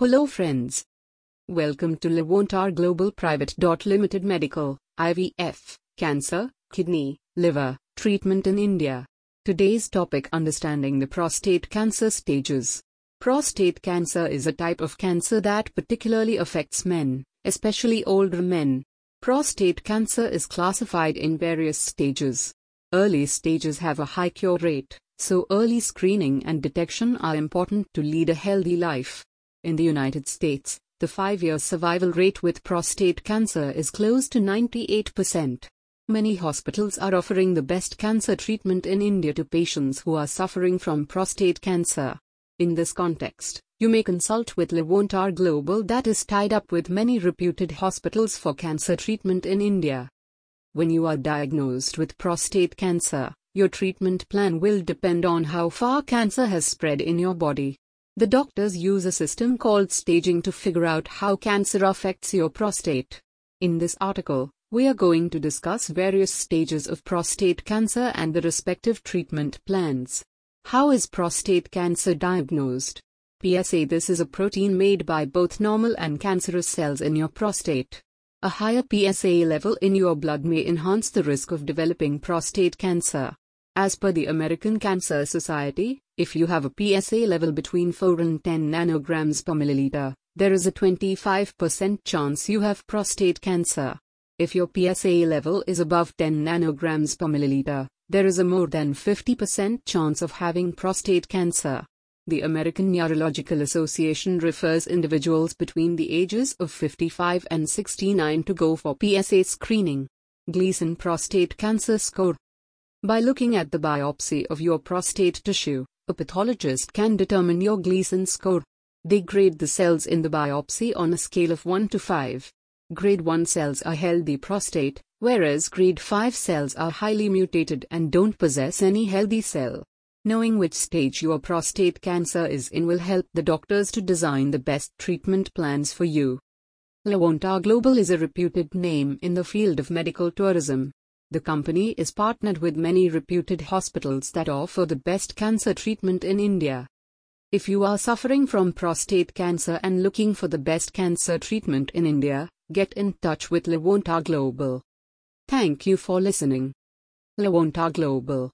Hello friends. Welcome to Livonta Global Private. Limited Medical, IVF, Cancer, Kidney, Liver, Treatment in India. Today's topic Understanding the prostate cancer stages. Prostate cancer is a type of cancer that particularly affects men, especially older men. Prostate cancer is classified in various stages. Early stages have a high cure rate, so early screening and detection are important to lead a healthy life. In the United States, the five year survival rate with prostate cancer is close to 98%. Many hospitals are offering the best cancer treatment in India to patients who are suffering from prostate cancer. In this context, you may consult with Livonta Global that is tied up with many reputed hospitals for cancer treatment in India. When you are diagnosed with prostate cancer, your treatment plan will depend on how far cancer has spread in your body. The doctors use a system called staging to figure out how cancer affects your prostate. In this article, we are going to discuss various stages of prostate cancer and the respective treatment plans. How is prostate cancer diagnosed? PSA This is a protein made by both normal and cancerous cells in your prostate. A higher PSA level in your blood may enhance the risk of developing prostate cancer. As per the American Cancer Society, if you have a PSA level between 4 and 10 nanograms per milliliter, there is a 25% chance you have prostate cancer. If your PSA level is above 10 nanograms per milliliter, there is a more than 50% chance of having prostate cancer. The American Urological Association refers individuals between the ages of 55 and 69 to go for PSA screening. Gleason Prostate Cancer Score By looking at the biopsy of your prostate tissue, a pathologist can determine your Gleason score. They grade the cells in the biopsy on a scale of 1 to 5. Grade 1 cells are healthy prostate, whereas grade 5 cells are highly mutated and don't possess any healthy cell. Knowing which stage your prostate cancer is in will help the doctors to design the best treatment plans for you. Livonta Global is a reputed name in the field of medical tourism. The company is partnered with many reputed hospitals that offer the best cancer treatment in India. If you are suffering from prostate cancer and looking for the best cancer treatment in India, get in touch with Livonta Global. Thank you for listening. Livonta Global